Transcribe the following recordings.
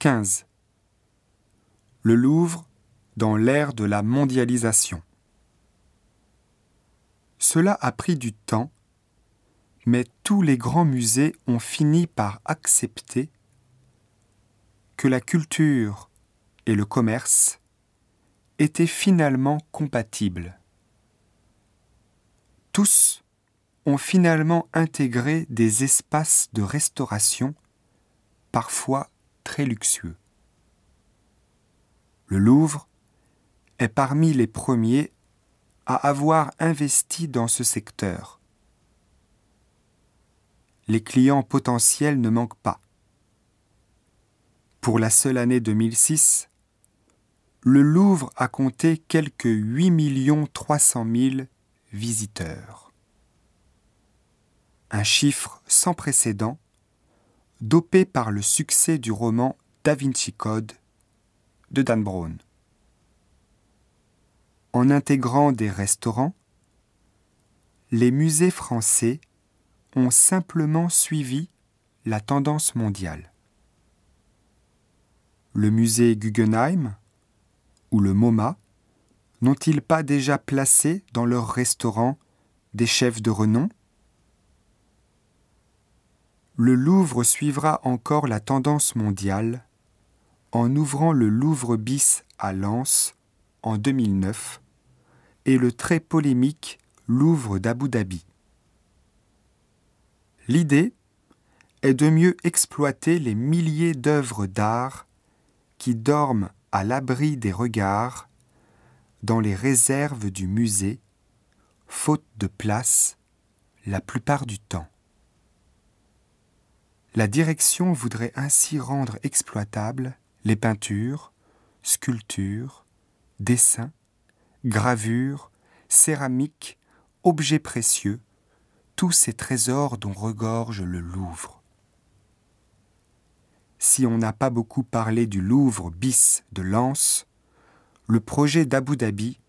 15. Le Louvre dans l'ère de la mondialisation. Cela a pris du temps, mais tous les grands musées ont fini par accepter que la culture et le commerce étaient finalement compatibles. Tous ont finalement intégré des espaces de restauration, parfois très luxueux. Le Louvre est parmi les premiers à avoir investi dans ce secteur. Les clients potentiels ne manquent pas. Pour la seule année 2006, le Louvre a compté quelques 8 300 000 visiteurs. Un chiffre sans précédent, dopé par le succès du roman Da Vinci Code de Dan Brown. En intégrant des restaurants, les musées français ont simplement suivi la tendance mondiale. Le musée Guggenheim ou le MoMA n'ont-ils pas déjà placé dans leurs restaurants des chefs de renom? Le Louvre suivra encore la tendance mondiale en ouvrant le Louvre bis à Lens en 2009 et le très polémique Louvre d'Abu Dhabi. L'idée est de mieux exploiter les milliers d'œuvres d'art qui dorment à l'abri des regards dans les réserves du musée, faute de place la plupart du temps. La direction voudrait ainsi rendre exploitables les peintures, sculptures, dessins, gravures, céramiques, objets précieux, tous ces trésors dont regorge le Louvre si on n'a pas beaucoup parlé du Louvre bis de Lens, le projet d'Abu Dhabi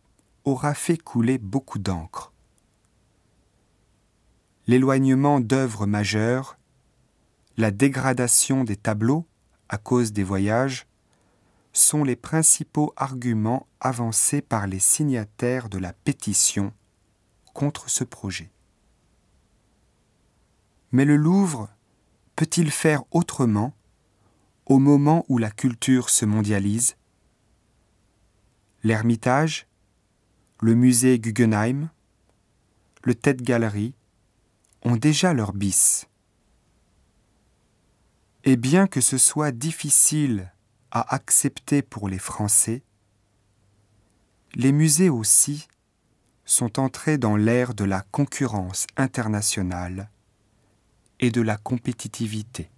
aura fait couler beaucoup d'encre. L'éloignement d'œuvres majeures, la dégradation des tableaux à cause des voyages, sont les principaux arguments avancés par les signataires de la pétition contre ce projet. Mais le Louvre peut-il faire autrement au moment où la culture se mondialise, l'Ermitage, le musée Guggenheim, le Tate Gallery ont déjà leur bis. Et bien que ce soit difficile à accepter pour les Français, les musées aussi sont entrés dans l'ère de la concurrence internationale et de la compétitivité.